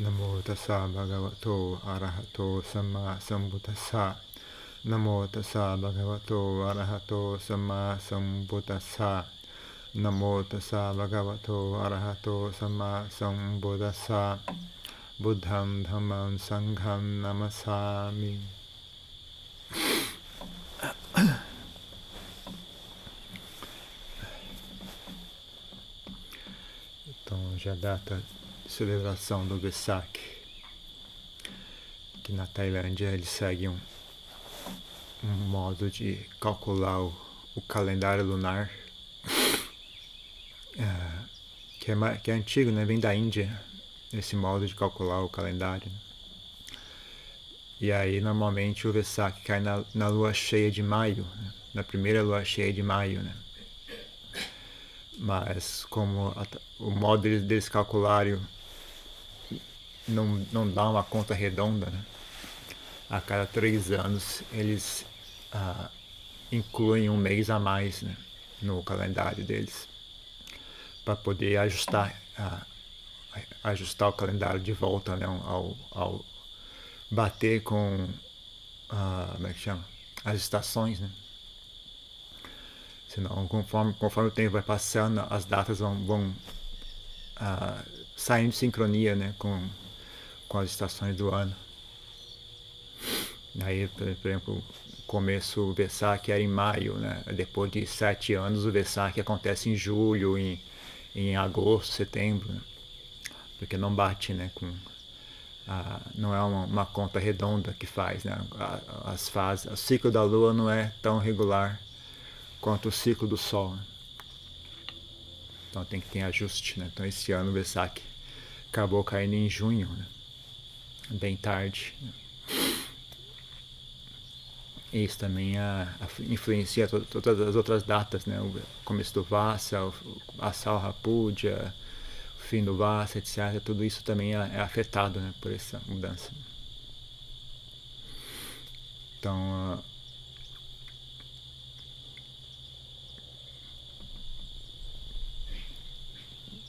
นโมตัสสะภะคะวะโตอะระหะโตสัมมาสัมพุทธัสสะนโมตัสสะภะคะวะโตอะระหะโตสัมมาสัมพุทธัสสะนโมตัสสะภะคะวะโตอะระหะโตสัมมาสัมพุทธัสสะบุธัมธัมมังสังฆังนามัสสามิต้องจะได้ celebração do Vesak, que na Tailândia eles seguem um, um modo de calcular o, o calendário lunar, é, que, é, que é antigo, né? vem da Índia, esse modo de calcular o calendário. Né? E aí normalmente o Vesak cai na, na lua cheia de maio, né? na primeira lua cheia de maio, né? Mas como a, o modo deles, calcularem não, não dá uma conta redonda, né? A cada três anos eles ah, incluem um mês a mais né, no calendário deles para poder ajustar, ah, ajustar o calendário de volta né, ao, ao bater com ah, como é que chama? as estações. Né? Senão, conforme, conforme o tempo vai passando, as datas vão, vão ah, saindo de sincronia né, com com as estações do ano. Aí, por exemplo, começo o Vesak era em maio, né? Depois de sete anos o Vesak acontece em julho, em, em agosto, setembro, né? porque não bate, né? Com a, não é uma, uma, conta redonda que faz, né? as fases, o ciclo da Lua não é tão regular quanto o ciclo do Sol. Né? Então tem que ter ajuste, né? Então esse ano o Vesak acabou caindo em junho, né? Bem tarde. Isso também a, a influencia to, todas as outras datas, né? O começo do Vassa, a Salha Puja, o fim do Vassa, etc. Tudo isso também é, é afetado né, por essa mudança. Então, uh,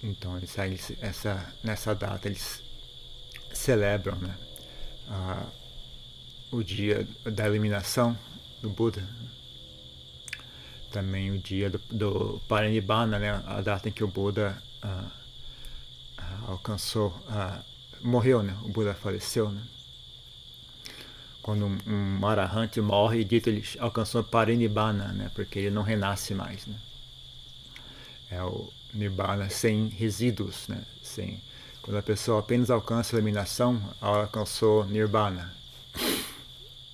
então eles, eles, essa, nessa data eles celebram né, a, o dia da eliminação do Buda. Também o dia do, do Parinibbana, né, a data em que o Buda a, a, alcançou, morreu, né, o Buda faleceu. Né. Quando um, um morre, dito ele alcançou Parinibbana, né, porque ele não renasce mais. Né. É o Nibbana sem resíduos, né, sem quando a pessoa apenas alcança a eliminação, ela alcançou nirvana.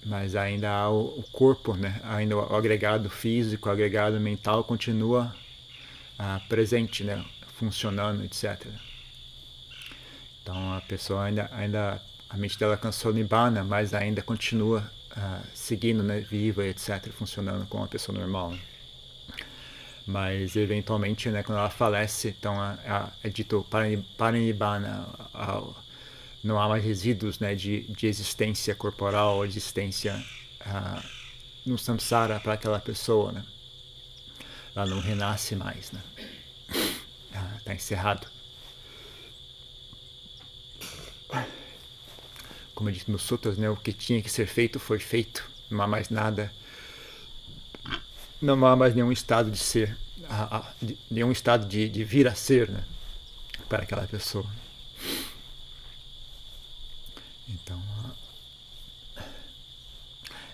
Mas ainda há o, corpo, né? ainda o agregado físico, o agregado mental continua ah, presente, né? funcionando, etc. Então a pessoa ainda, ainda a mente dela alcançou nibbana, mas ainda continua ah, seguindo, né? viva, etc., funcionando como uma pessoa normal. Né? mas eventualmente, né, quando ela falece, então é dito parinibbana, não há mais resíduos né, de, de existência corporal, existência uh, no samsara para aquela pessoa, né? Ela não renasce mais, né? Está ah, encerrado. Como eu disse nos sutras, né, o que tinha que ser feito foi feito, não há mais nada não há mais nenhum estado de ser, nenhum estado de, de vir a ser né, para aquela pessoa. Então,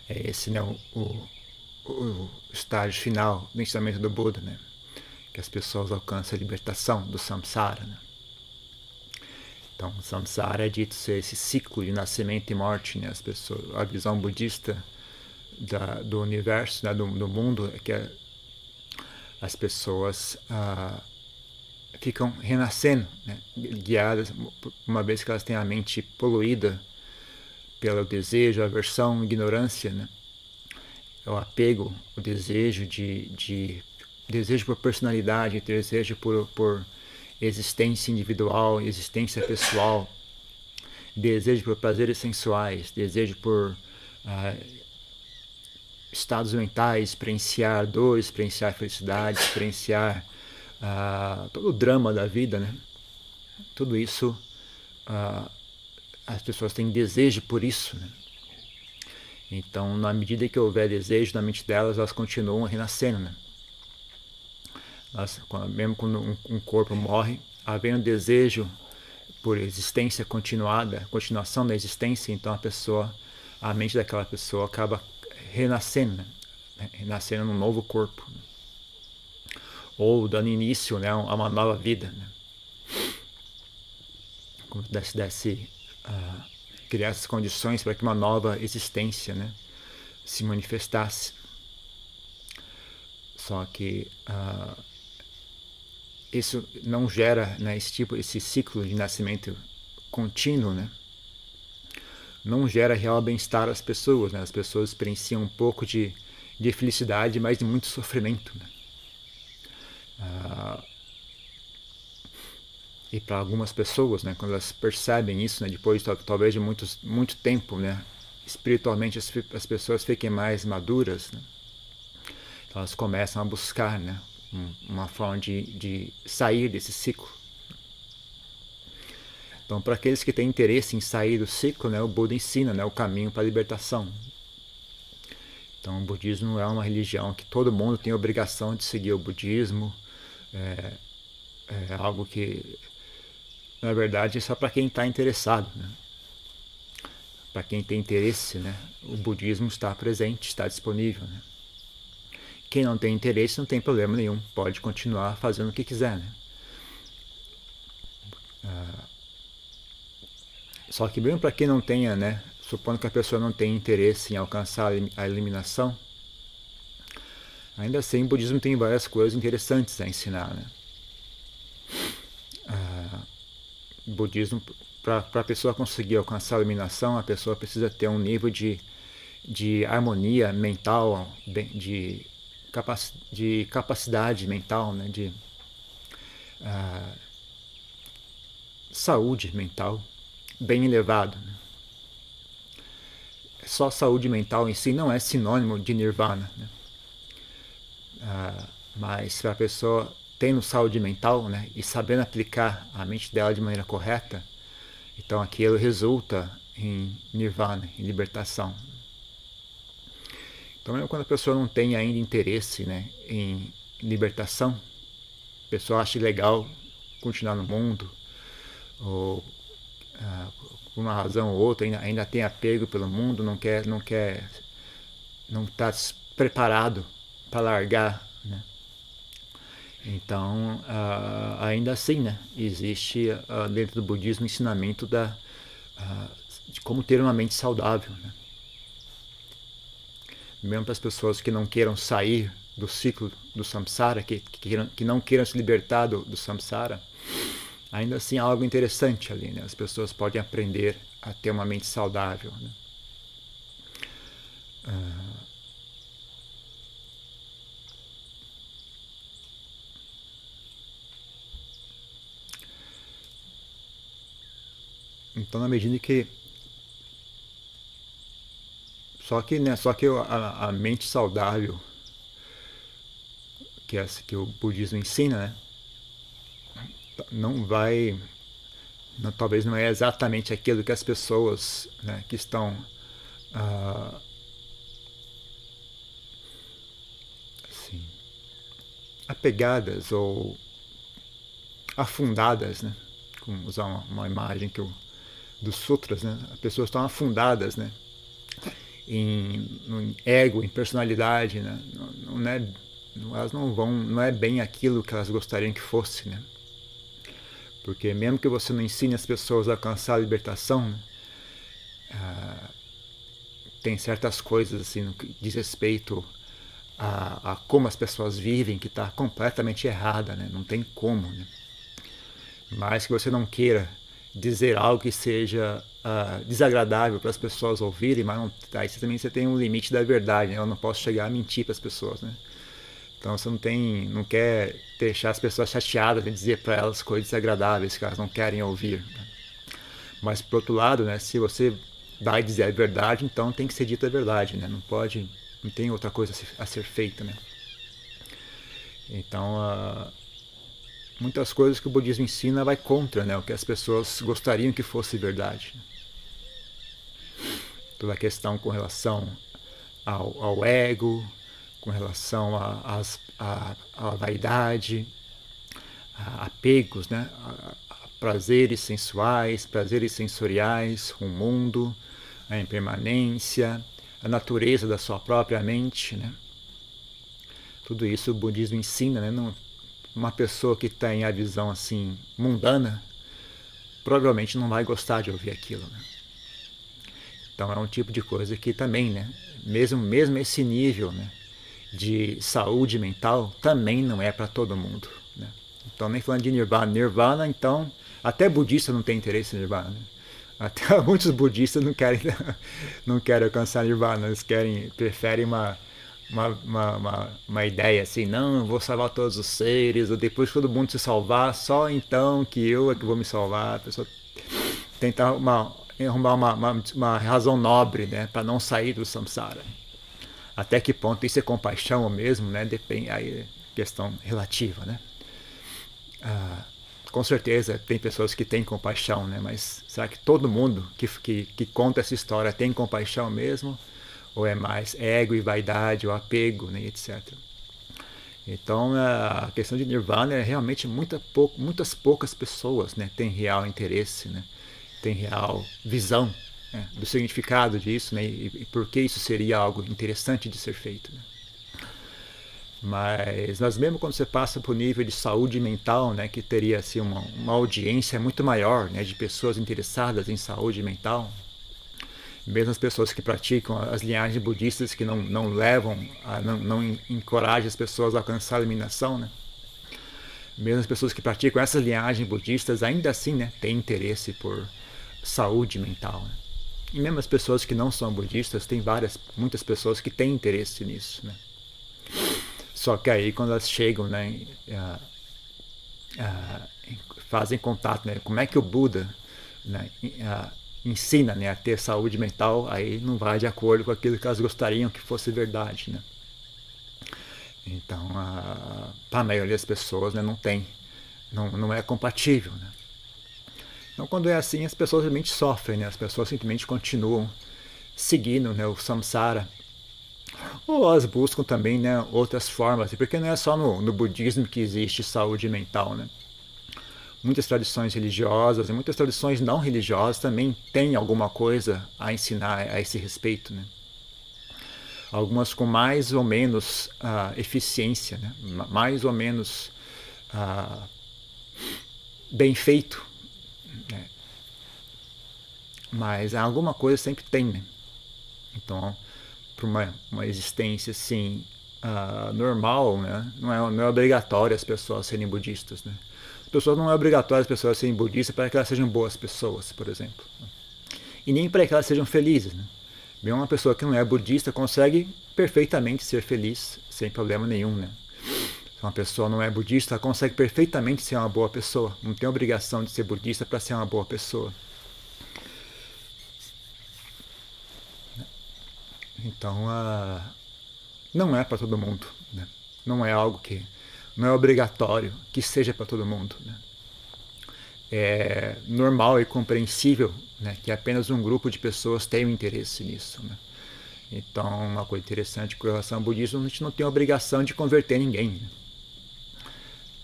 é esse né, o, o, o estágio final do ensinamento do Buda, né, que as pessoas alcançam a libertação do samsara. Né. Então, samsara é dito ser esse ciclo de nascimento e morte, né, as pessoas, a visão budista da, do universo, né, do, do, mundo, é que a, as pessoas ah, ficam renascendo, né, guiadas, uma vez que elas têm a mente poluída pelo desejo, aversão, ignorância, né, o apego, o desejo de, de desejo por personalidade, desejo por, por existência individual, existência pessoal, desejo por prazeres sensuais, desejo por ah, estados mentais, experienciar dor, experienciar felicidade, experienciar uh, todo o drama da vida, né? Tudo isso uh, as pessoas têm desejo por isso. Né? Então, na medida que houver desejo na mente delas, elas continuam renascendo. Né? Elas, mesmo quando um, um corpo morre, havendo desejo por existência continuada, continuação da existência, então a pessoa, a mente daquela pessoa acaba renascendo, né? renascendo num novo corpo, né? ou dando início né, a uma nova vida. Né? Como se desse uh, criar essas condições para que uma nova existência né, se manifestasse. Só que uh, isso não gera né, esse tipo, esse ciclo de nascimento contínuo, né? Não gera real bem-estar às pessoas, né? As pessoas experienciam um pouco de, de felicidade, mas de muito sofrimento, né? Ah, e para algumas pessoas, né, quando elas percebem isso, né, depois talvez de muitos, muito tempo, né, espiritualmente as, as pessoas fiquem mais maduras, né, elas começam a buscar né, uma forma de, de sair desse ciclo. Então, para aqueles que têm interesse em sair do ciclo, né, o Buda ensina né, o caminho para a libertação. Então, o budismo é uma religião que todo mundo tem obrigação de seguir o budismo. É, é algo que, na verdade, é só para quem está interessado. Né? Para quem tem interesse, né, o budismo está presente, está disponível. Né? Quem não tem interesse não tem problema nenhum, pode continuar fazendo o que quiser. Né? Ah, só que mesmo para quem não tenha, né, supondo que a pessoa não tenha interesse em alcançar a eliminação, ainda assim o budismo tem várias coisas interessantes a ensinar. Né? Ah, budismo, para a pessoa conseguir alcançar a eliminação, a pessoa precisa ter um nível de, de harmonia mental, de capac, de capacidade mental, né, de uh, saúde mental bem elevado. Né? Só saúde mental em si não é sinônimo de nirvana. Né? Uh, mas para a pessoa tendo saúde mental né, e sabendo aplicar a mente dela de maneira correta, então aquilo resulta em nirvana, em libertação. Então, mesmo quando a pessoa não tem ainda interesse né, em libertação, a pessoa acha legal continuar no mundo, ou ah, por uma razão ou outra ainda, ainda tem apego pelo mundo, não quer, não quer, não está preparado para largar, né? Então, uh, ainda assim, né, existe uh, dentro do budismo o ensinamento da, de como ter uma mente saudável. Né? mesmo para as pessoas que não queiram sair do ciclo do samsara, que, que, que não queiram se libertar do, do, samsara, ainda assim há algo interessante ali. Né? As pessoas podem aprender a ter uma mente saudável. Né? Uh, então, na medida que só que, né, só que a, a mente saudável que, é, que o budismo ensina, né, não vai, não, talvez não é exatamente aquilo que as pessoas né, que estão ah, assim, apegadas ou afundadas, né, com usar uma, uma imagem que eu, dos sutras, né, as pessoas estão afundadas, né, em, em ego, em personalidade, né? não, não é, elas não vão, não é bem aquilo que elas gostariam que fosse, né? Porque mesmo que você não ensine as pessoas a alcançar a libertação, né? ah, tem certas coisas assim no que diz respeito a, a como as pessoas vivem que está completamente errada, né? Não tem como, né? Mas que você não queira dizer algo que seja uh, desagradável para as pessoas ouvirem, mas não, aí você também você tem um limite da verdade, né? eu não posso chegar a mentir para as pessoas, né? Então você não tem, não quer deixar as pessoas chateadas de dizer para elas coisas desagradáveis que elas não querem ouvir. Né? Mas por outro lado, né, se você vai dizer a verdade, então tem que ser dita a verdade, né? Não pode, não tem outra coisa a ser, a ser feita, né? Então, uh, muitas coisas que o budismo ensina vai contra né, o que as pessoas gostariam que fosse verdade. toda a questão com relação ao, ao ego, com relação à a, a, a, vaidade, a apegos, né? A, prazeres sensuais, prazeres sensoriais, o mundo, a impermanência, a natureza da sua própria mente, né? Tudo isso o budismo ensina, né? Uma pessoa que tem a visão assim mundana provavelmente não vai gostar de ouvir aquilo. Né? Então é um tipo de coisa que também, né? Mesmo mesmo esse nível, né? De saúde mental também não é para todo mundo. Né? Então nem falando de nirvana, nirvana então até budista não tem interesse em nirvana. Né? Até muitos budistas não querem não querem alcançar nirvana, eles querem preferem uma uma, uma, uma, uma, ideia assim, não, eu vou salvar todos os seres, ou depois que todo mundo se salvar, só então que eu é que vou me salvar. A pessoa tenta uma, arrumar uma, uma, uma razão nobre né, para não sair do samsara. Até que ponto isso é compaixão mesmo, né? Depende, aí é questão relativa, né? Ah, com certeza tem pessoas que têm compaixão, né? Mas será que todo mundo que, que, que conta essa história tem compaixão mesmo? ou é mais ego e vaidade, ou apego, né, etc. Então a questão de nirvana é realmente muita muitas poucas pessoas né, têm real interesse, né, têm real visão né, do significado disso né, e, e por que isso seria algo interessante de ser feito. Né. Mas nós mesmo quando você passa para o nível de saúde mental, né, que teria assim, uma, uma audiência muito maior né, de pessoas interessadas em saúde mental, mesmo as pessoas que praticam as linhagens budistas que não, não levam, a, não, não encorajam as pessoas a alcançar a iluminação, né? Mesmo as pessoas que praticam essas linhagens budistas ainda assim, né, têm interesse por saúde mental. Né? Mesmo as pessoas que não são budistas, tem várias, muitas pessoas que têm interesse nisso, né? Só que aí quando elas chegam, né, uh, uh, fazem contato, né, como é que o Buda, né, uh, ensina né, a ter saúde mental, aí não vai de acordo com aquilo que elas gostariam que fosse verdade. Né? Então, para a maioria das pessoas né, não tem, não, não é compatível. Né? Então, quando é assim, as pessoas realmente sofrem, né? as pessoas simplesmente continuam seguindo né, o samsara. Ou elas buscam também né, outras formas, porque não é só no, no budismo que existe saúde mental. Né? muitas tradições religiosas e muitas tradições não religiosas também têm alguma coisa a ensinar a esse respeito. Né? Algumas com mais ou menos uh, eficiência, né? mais ou menos uh, bem feito. Mas alguma coisa sempre tem. Né? Então, para uma, uma existência assim, uh, normal, né? não, é, não é obrigatório as pessoas serem budistas. Né? pessoas não é obrigatório as pessoas serem budistas para que elas sejam boas pessoas, por exemplo. E nem para que elas sejam felizes. Né? Bem, uma pessoa que não é budista consegue perfeitamente ser feliz sem problema nenhum. Né? Uma pessoa não é budista, ela consegue perfeitamente ser uma boa pessoa. Não tem obrigação de ser budista para ser uma boa pessoa. Então, uh, não é para todo mundo. Né? Não é algo que não é obrigatório que seja para todo mundo. Né? É normal e compreensível né, que apenas um grupo de pessoas tenha interesse nisso. Né? Então, uma coisa interessante com relação ao budismo, a gente não tem obrigação de converter ninguém. Né?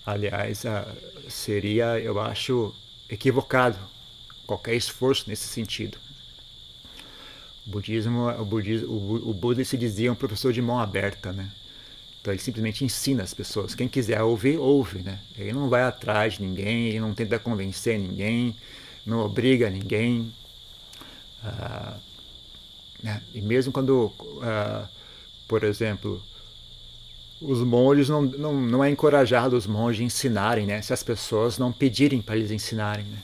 Aliás, seria, eu acho, equivocado qualquer esforço nesse sentido. O budismo, o, budismo, o, Buda se dizia um professor de mão aberta, né? Então ele simplesmente ensina as pessoas. Quem quiser ouvir, ouve, né? Ele não vai atrás de ninguém, ele não tenta convencer ninguém, não obriga ninguém. Ah, né? E mesmo quando, ah, por exemplo, os monges não, não, não é encorajado os monges ensinarem, né? Se as pessoas não pedirem para eles ensinarem, né?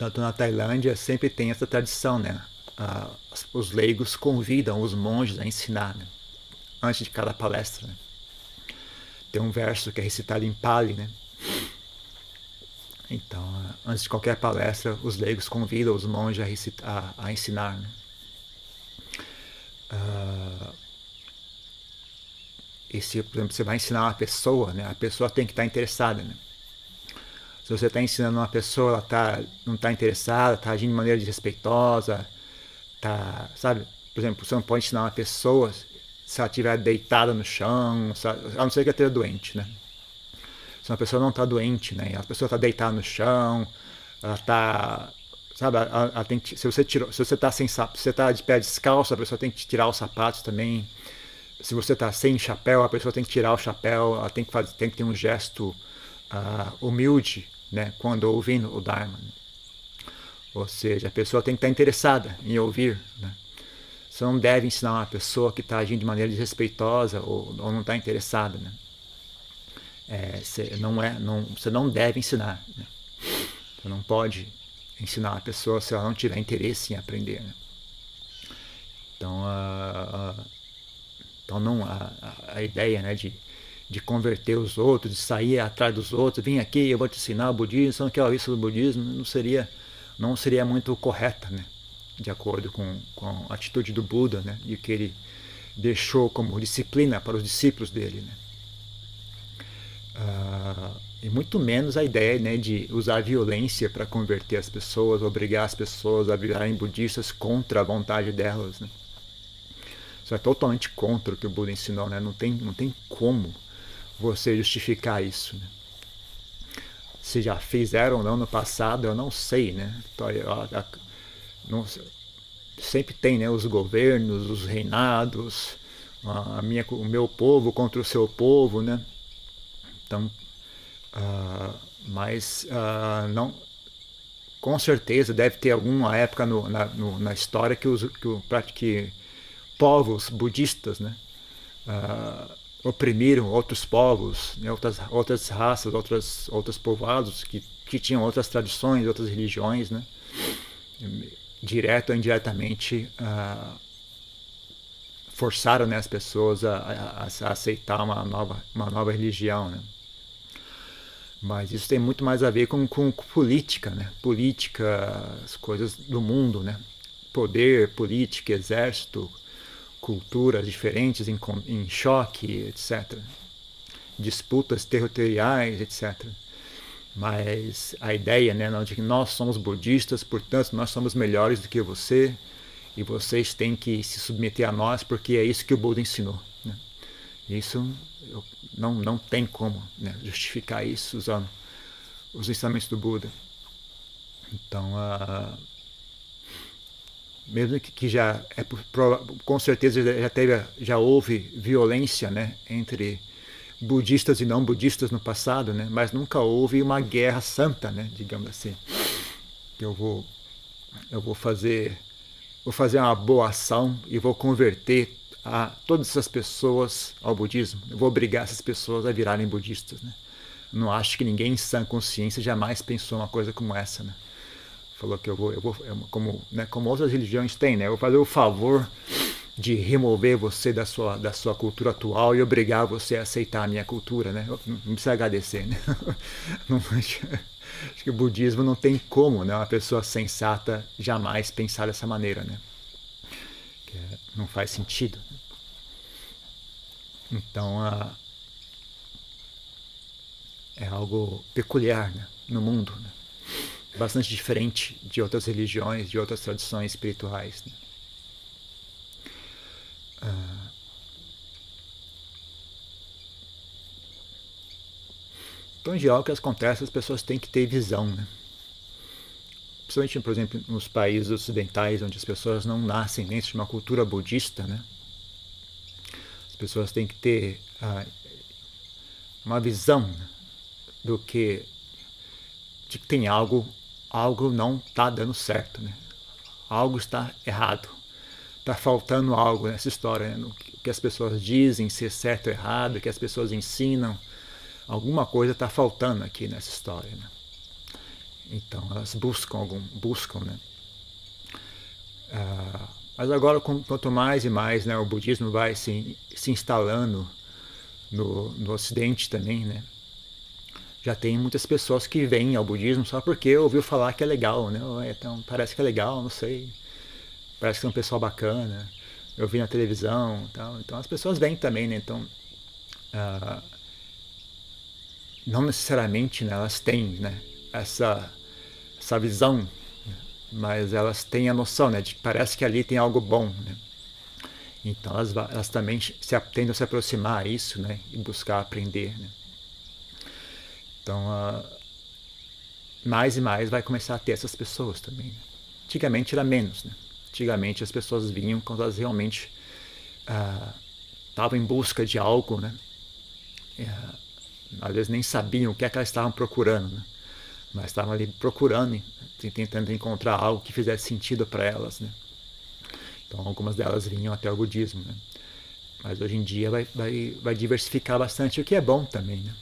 Tanto na Tailândia sempre tem essa tradição, né? Ah, os leigos convidam os monges a ensinar, né? antes de cada palestra. Né? Tem um verso que é recitado em Pali, né? Então, antes de qualquer palestra, os leigos convidam os monges a, recitar, a, ensinar. Né? Uh, esse, por exemplo, você vai ensinar uma pessoa, né? A pessoa tem que estar interessada, né? Se você está ensinando uma pessoa, ela tá, não está interessada, está agindo de maneira desrespeitosa, tá, sabe? Por exemplo, você não pode ensinar uma pessoa se ela estiver deitada no chão, a não ser que ela esteja doente, né? Se uma pessoa não está doente, né? A pessoa está deitada no chão, ela está sabe? Ela, ela que, se você tirou, se você está sem se você está de pé descalço, a pessoa tem que tirar os sapatos também. Se você está sem chapéu, a pessoa tem que tirar o chapéu. Ela tem que fazer, tem que ter um gesto uh, humilde, né? Quando ouvindo o Dharma. Ou seja, a pessoa tem que estar interessada em ouvir, né? Você não deve ensinar uma pessoa que está agindo de maneira desrespeitosa ou, ou não está interessada, né? É, você não é, não, você não deve ensinar. Né? Você não pode ensinar a pessoa se ela não tiver interesse em aprender. Né? Então, a, então não, a, a ideia né, de, de converter os outros, de sair atrás dos outros, vem aqui, eu vou te ensinar o budismo, você não quer ouvir sobre o budismo, não seria, não seria muito correta, né? de acordo com, com a atitude do Buda, né? e que ele deixou como disciplina para os discípulos dele. Né? Uh, e muito menos a ideia né, de usar violência para converter as pessoas, obrigar as pessoas a virarem budistas contra a vontade delas. Né? Isso é totalmente contra o que o Buda ensinou, né? não, tem, não tem como você justificar isso. Né? Se já fizeram ou não no passado, eu não sei. Né? Então, não, sempre tem né, os governos, os reinados, a minha, o meu povo contra o seu povo. Né? Então, Uh, mas uh, não, com certeza deve ter alguma época no, na, no, na, história que os que, que povos budistas né, uh, oprimiram outros povos, né, outras, outras raças, outras, outros povoados que, que tinham outras tradições, outras religiões, né, direto ou indiretamente forçaram né, as pessoas a, a, a, aceitar uma nova, uma nova religião. Né. Mas isso tem muito mais a ver com, com política, né? Política, as coisas do mundo, né? Poder, política, exército, culturas diferentes em, em choque, etc. Disputas territoriais, etc. Mas a ideia né, de que nós somos budistas, portanto nós somos melhores do que você e vocês têm que se submeter a nós porque é isso que o Buda ensinou. Né? Isso não, não tem como né, justificar isso usando os ensinamentos do Buda. Então, uh, mesmo que, que já é com certeza já teve já houve violência, né, entre budistas e não budistas no passado, né, mas nunca houve uma guerra santa, né, digamos assim. Eu vou eu vou fazer vou fazer uma boa ação e vou converter a todas essas pessoas ao budismo. Eu vou obrigar essas pessoas a virarem budistas. Né? Não acho que ninguém em sã consciência jamais pensou uma coisa como essa. Né? Falou que eu vou, eu vou como, né, como outras religiões têm, né? eu vou fazer o favor de remover você da sua, da sua cultura atual e obrigar você a aceitar a minha cultura. Né? Não precisa agradecer. Né? Não, acho, acho que o budismo não tem como né, uma pessoa sensata jamais pensar dessa maneira. Né? não faz sentido. Então a, é algo peculiar né, no mundo, né? Bastante diferente de outras religiões, de outras tradições espirituais. Né? Ah, então, de algo que acontece, as pessoas têm que ter visão. Né? Principalmente, por exemplo, nos países ocidentais, onde as pessoas não nascem dentro de uma cultura budista, né? pessoas têm que ter ah, uma visão do que de que tem algo algo não está dando certo, né? Algo está errado, está faltando algo nessa história, né? no que as pessoas dizem ser certo ou errado, o que as pessoas ensinam, alguma coisa está faltando aqui nessa história, né? Então elas buscam algum, buscam, né? Ah, mas agora, quanto mais e mais né, o budismo vai se, se instalando no, no Ocidente também, né? Já tem muitas pessoas que vêm ao budismo só porque ouviu falar que é legal, né? Então, parece que é legal, não sei. Parece que é um pessoal bacana. Eu vi na televisão, tal. Então as pessoas vêm também, né? Então uh, não necessariamente né, elas têm né, essa, essa visão, né, mas elas têm a noção né, de que parece que ali tem algo bom. Né? Então elas, elas também se, tendem a se aproximar a isso né, e buscar aprender. Né? Então, uh, mais e mais vai começar a ter essas pessoas também. Né? Antigamente era menos. Né? Antigamente as pessoas vinham quando elas realmente estavam uh, em busca de algo, né? Uh, às vezes nem sabiam o que é que elas estavam procurando, né? mas estavam ali procurando, tentando encontrar algo que fizesse sentido para elas. Né? Então algumas delas vinham até o budismo. Né? Mas hoje em dia vai, vai, vai diversificar bastante, o que é bom também. Né?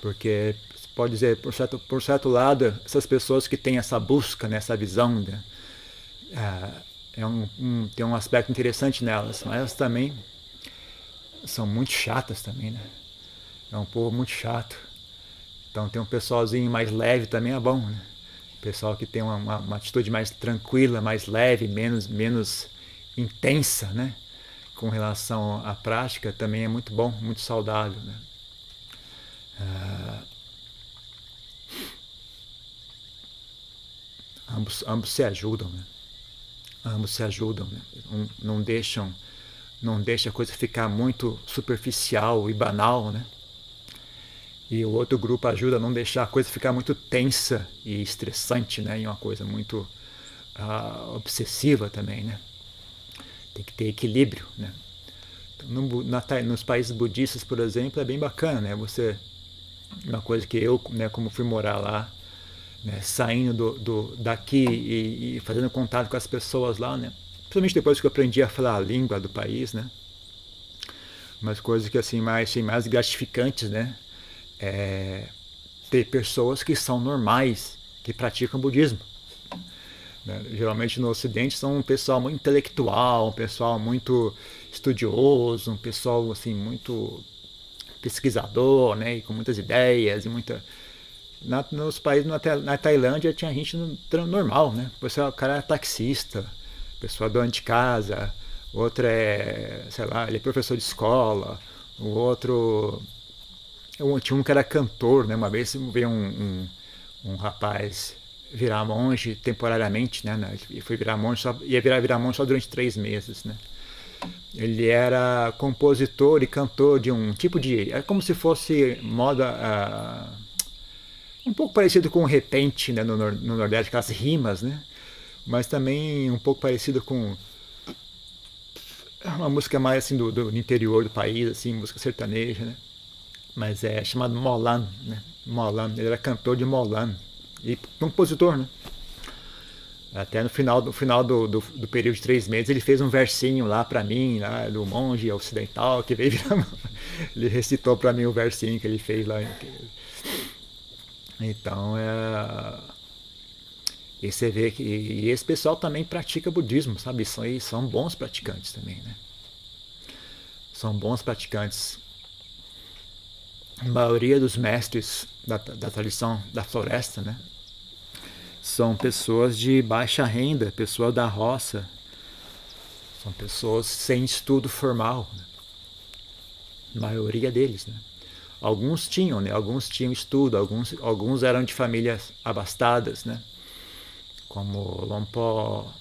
Porque pode dizer, por certo, por certo lado, essas pessoas que têm essa busca, né, essa visão, né, é, é um, um, tem um aspecto interessante nelas, mas elas também são muito chatas também, né? É um povo muito chato. Então tem um pessoalzinho mais leve também é bom, né? Pessoal que tem uma, uma, uma atitude mais tranquila, mais leve, menos, menos intensa, né? Com relação à prática também é muito bom, muito saudável, né? Ah, ambos, ambos se ajudam, né? Ambos se ajudam, né? Um, não deixam não deixa a coisa ficar muito superficial e banal, né? E o outro grupo ajuda a não deixar a coisa ficar muito tensa e estressante, né? E uma coisa muito uh, obsessiva também, né? Tem que ter equilíbrio, né? Então, no, na, nos países budistas, por exemplo, é bem bacana, né? Você uma coisa que eu, né, como fui morar lá, né, saindo do, do daqui e, e, fazendo contato com as pessoas lá, né? Principalmente depois que eu aprendi a falar a língua do país, né? Umas coisas que assim mais, assim, mais gratificantes, né? é, ter pessoas que são normais, que praticam budismo. Né? Geralmente no Ocidente são um pessoal muito intelectual, um pessoal muito estudioso, um pessoal assim muito pesquisador, né, e com muitas ideias e muita na, nos países na, na, Tailândia tinha gente normal, né? O pessoal, o cara é taxista, pessoa é dona de casa, outro é, sei lá, ele é professor de escola, o outro tinha um que era cantor, né? Uma vez veio um, um, um rapaz virar monge temporariamente, né? E foi virar monge, só, ia virar, virar monge só durante três meses, né? Ele era compositor e cantor de um tipo de... É como se fosse moda... Uh, um pouco parecido com o repente né, no, no Nordeste, aquelas rimas, né? Mas também um pouco parecido com uma música mais assim do, do interior do país, assim, música sertaneja, né? mas é chamado Molan, né? Molan, ele era cantor de Molan e compositor, né? Até no final, no final do, do, do, período de três meses, ele fez um versinho lá para mim, lá do monge ocidental, que veio virar. Ele recitou para mim o versinho que ele fez lá. Então, é. E você vê que e esse pessoal também pratica budismo, sabe? São, são bons praticantes também, né? São bons praticantes a maioria dos mestres da, da tradição da floresta, né? São pessoas de baixa renda, pessoas da roça, são pessoas sem estudo formal, né? a maioria deles, né? Alguns tinham, né? Alguns tinham estudo, alguns, alguns eram de famílias abastadas, né? Como Lompó,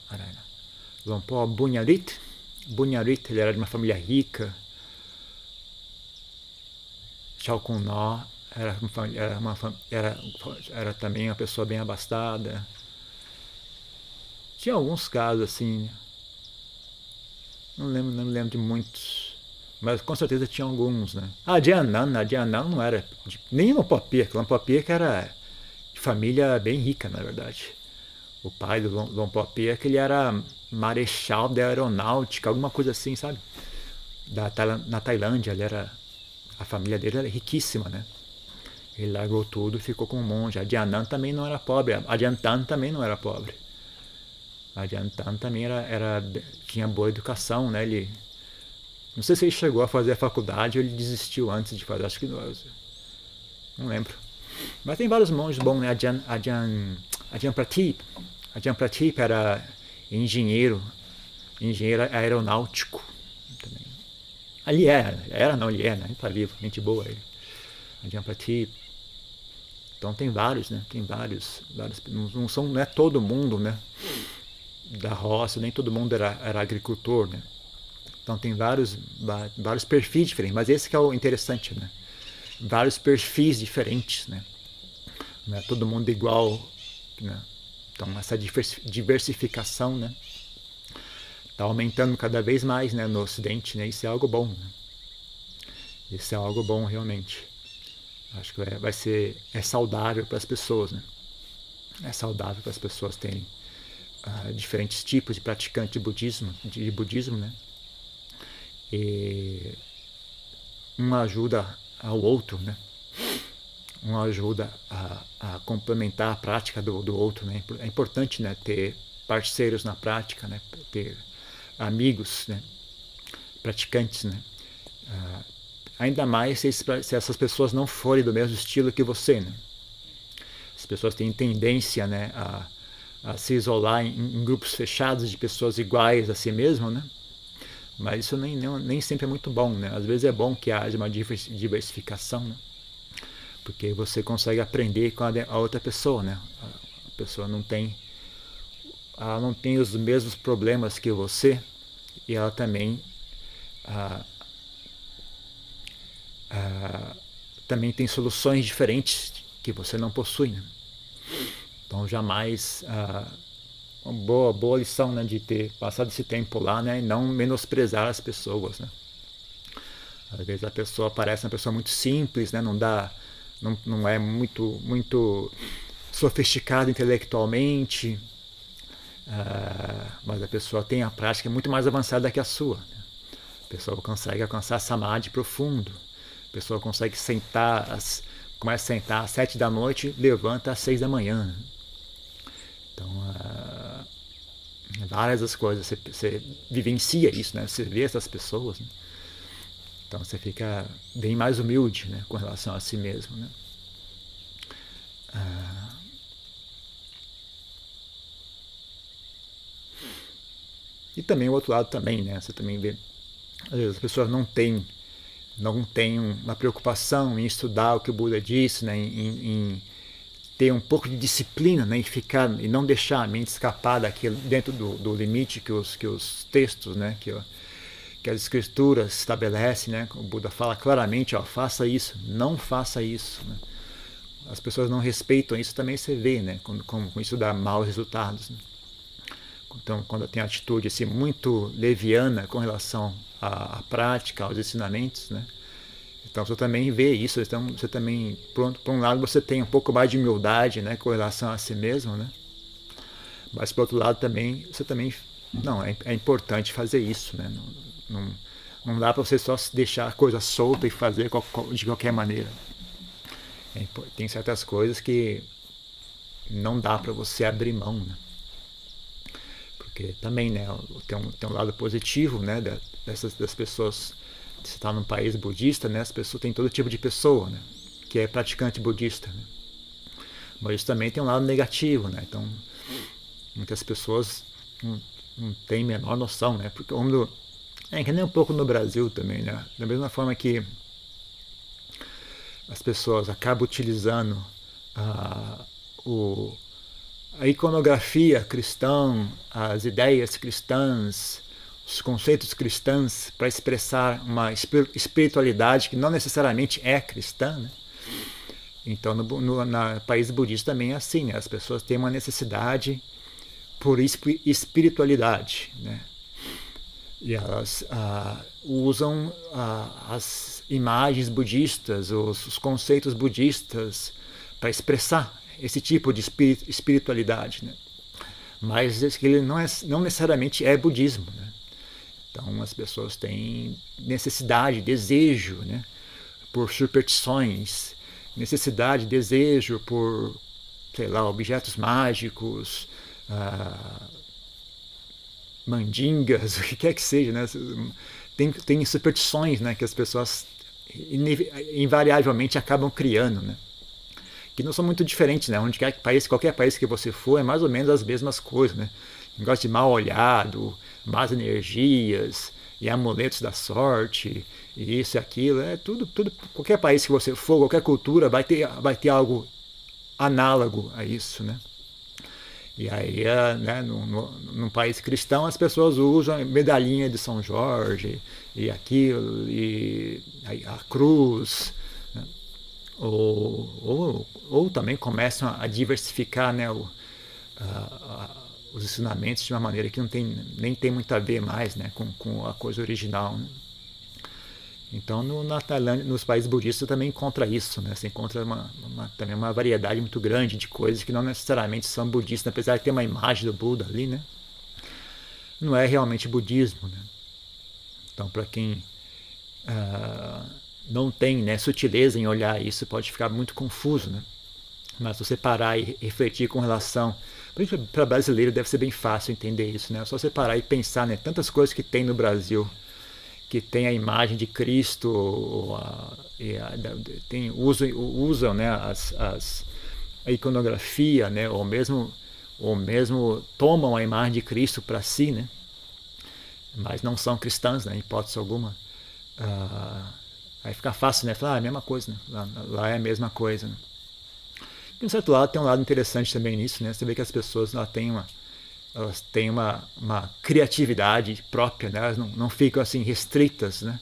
Lompó Bunyarit. Bunyarit, ele era de uma família rica, Chalcunó era, era, uma, era, era também uma pessoa bem abastada. Tinha alguns casos assim. Não lembro, não lembro de muitos. Mas com certeza tinha alguns, né? A Dianan, a Dianan não era. De, nem Lompopia, Lompopia que era de família bem rica, na verdade. O pai do Lompopia que ele era marechal da aeronáutica, alguma coisa assim, sabe? Da, na Tailândia, ele era a família dele era riquíssima, né? Ele largou tudo e ficou com um monge. A Dianan também não era pobre. A Diantan também não era pobre. A Diantan também era, era, tinha boa educação, né? Ele, não sei se ele chegou a fazer a faculdade ou ele desistiu antes de fazer. Acho que não, não lembro. Mas tem vários monges bons, né? Ajahn, Ajahn, Ajahn Pratip. Ajahn Pratip era engenheiro, engenheiro aeronáutico também. Ali era, era não, ele é, né? Ele tá vivo, gente boa ele. Adyampati. Então tem vários, né? Tem vários, vários não, são, não é todo mundo, né? Da roça, nem todo mundo era, era agricultor, né? Então tem vários, vários perfis diferentes, mas esse que é o interessante, né? Vários perfis diferentes, né? Não é todo mundo igual, né? Então essa diversificação, né? Está aumentando cada vez mais, né? No Ocidente, né? Isso é algo bom. Né? Isso é algo bom realmente. Acho que vai ser é saudável para as pessoas, né? É saudável para as pessoas terem uh, diferentes tipos de praticantes de budismo, de budismo, né? E um ajuda ao outro, né? Um ajuda a, a complementar a prática do, do outro, né? É importante, né? Ter parceiros na prática, né? Ter amigos, né? Praticantes, né? Uh, ainda mais se, se, essas pessoas não forem do mesmo estilo que você, né? As pessoas têm tendência, né? A, a se isolar em, em grupos fechados de pessoas iguais a si mesmo, né? Mas isso nem, nem, nem sempre é muito bom, né? Às vezes é bom que haja uma diversificação, né? Porque você consegue aprender com a, a outra pessoa, né? A pessoa não tem ela não tem os mesmos problemas que você e ela também ah, ah, também tem soluções diferentes que você não possui. Né? Então jamais ah, uma boa, boa lição né, de ter passado esse tempo lá né, e não menosprezar as pessoas. Né? Às vezes a pessoa parece uma pessoa muito simples, né, não, dá, não, não é muito, muito sofisticada intelectualmente, uh, mas a pessoa tem a prática muito mais avançada que a sua. Né? A pessoa consegue alcançar samadhi profundo. A pessoa consegue sentar, começa a sentar às sete da noite, levanta às seis da manhã. Então, uh, várias das coisas, você, você, vivencia isso, né? Você vê essas pessoas, né? Então você fica bem mais humilde, né? Com relação a si mesmo, né? Uh, e também o outro lado também, né? Você também vê, às vezes as pessoas não têm não têm uma preocupação em estudar o que o Buda disse, né? em, em ter um pouco de disciplina né, e ficar e não deixar a mente escapar daquilo dentro do, do limite que os que os textos, né, que, que as escrituras estabelecem, né, o Buda fala claramente, ó, faça isso, não faça isso. Né. As pessoas não respeitam isso, também você vê, né, como, como isso dá maus resultados. Né. Então, quando tem atitude assim muito leviana com relação à, à prática, aos ensinamentos, né, então você também vê isso, então você também, por, por um lado, você tem um pouco mais de humildade, né, com relação a si mesmo, né? Mas por outro lado também, você também, não, é, é importante fazer isso, né? Não, não, não dá para você só deixar a coisa solta e fazer de qualquer maneira. É, tem certas coisas que não dá para você abrir mão, né? Porque também, né, tem um, tem um lado positivo, né, dessas das pessoas você está num país budista, né, as pessoas têm todo tipo de pessoa, né, que é praticante budista. Né? Mas isso também tem um lado negativo, né? Então, muitas pessoas não, não têm menor noção, né? Porque o do, é que nem um pouco no Brasil também, né? Da mesma forma que as pessoas acabam utilizando a, o, a iconografia cristã, as ideias cristãs, os conceitos cristãos para expressar uma espiritualidade que não necessariamente é cristã. Né? Então, no, no na país budista também é assim, né? as pessoas têm uma necessidade por espiritualidade. Né? E elas ah, usam ah, as imagens budistas, os, os conceitos budistas para expressar esse tipo de espiritualidade. Né? Mas ele não, é, não necessariamente é budismo. Né? Então as pessoas têm necessidade, desejo, né, por superstições, necessidade, desejo por, sei lá, objetos mágicos, ah, mandingas, o que quer que seja, né? Tem, tem superstições, né, que as pessoas invariavelmente acabam criando, né? Que não são muito diferentes, né? Onde quer que país, qualquer país que você for, é mais ou menos as mesmas coisas, né? Negócio de mal olhado, más energias, e amuletos da sorte, e isso e aquilo, é tudo, tudo, qualquer país que você for, qualquer cultura vai ter, vai ter algo análogo a isso, né? E aí, é, né, num, num, país cristão, as pessoas usam medalhinha de São Jorge, e aquilo, e a, cruz? Ou, ou, ou, também começam a diversificar né, o, a, a, os ensinamentos de uma maneira que não tem, nem tem muito a ver mais né, com, com a coisa original. Né? Então, no, na Tailândia, nos países budistas também encontra isso, né? Você encontra uma, uma, também uma variedade muito grande de coisas que não necessariamente são budistas, apesar de ter uma imagem do Buda ali, né? Não é realmente budismo, né? Então, para quem uh, não tem né, sutileza em olhar isso, pode ficar muito confuso, né? Mas você parar e refletir com relação para brasileiro deve ser bem fácil entender isso, né? É só você parar e pensar, né? Tantas coisas que tem no Brasil que tem a imagem de Cristo, a, a, tem, usam, usam né, as, as, a iconografia, né, ou, mesmo, ou mesmo tomam a imagem de Cristo para si, né, mas não são cristãs, né, em hipótese alguma. Ah, aí fica fácil, né? Falar, ah, é a mesma coisa, né? lá, lá, é a mesma coisa. Né? E, um certo lado, tem um lado interessante também nisso, né? Você vê que as pessoas lá têm uma elas têm uma, uma criatividade própria, né? elas não, não ficam assim restritas né?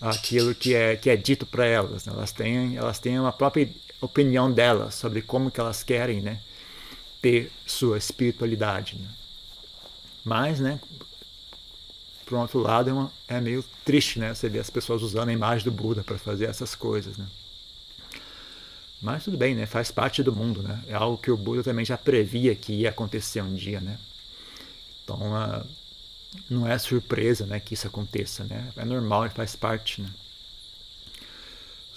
àquilo que é, que é dito para elas. Né? Elas, têm, elas têm uma própria opinião delas sobre como que elas querem né? ter sua espiritualidade. Né? Mas, né, por outro lado, é, uma, é meio triste né? você ver as pessoas usando a imagem do Buda para fazer essas coisas. Né? Mas tudo bem, né? Faz parte do mundo, né? É algo que o Buda também já previa que ia acontecer um dia, né? Então, uh, não é surpresa, né, que isso aconteça, né? É normal e faz parte, né?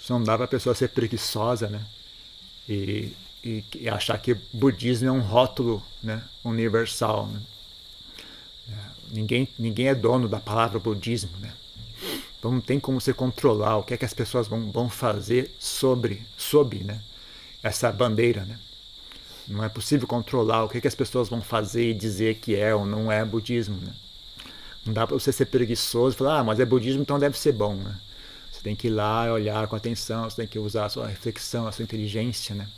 Só não dá para a pessoa ser preguiçosa, né? E, e, e, achar que budismo é um rótulo, né, universal, né? Ninguém, ninguém é dono da palavra budismo, né? Então não tem como você controlar o que é que as pessoas vão, vão fazer sobre, sob né, essa bandeira. Né? Não é possível controlar o que, é que as pessoas vão fazer e dizer que é ou não é budismo. Né? Não dá para você ser preguiçoso e falar, ah, mas é budismo, então deve ser bom. Né? Você tem que ir lá olhar com atenção, você tem que usar a sua reflexão, a sua inteligência. Né?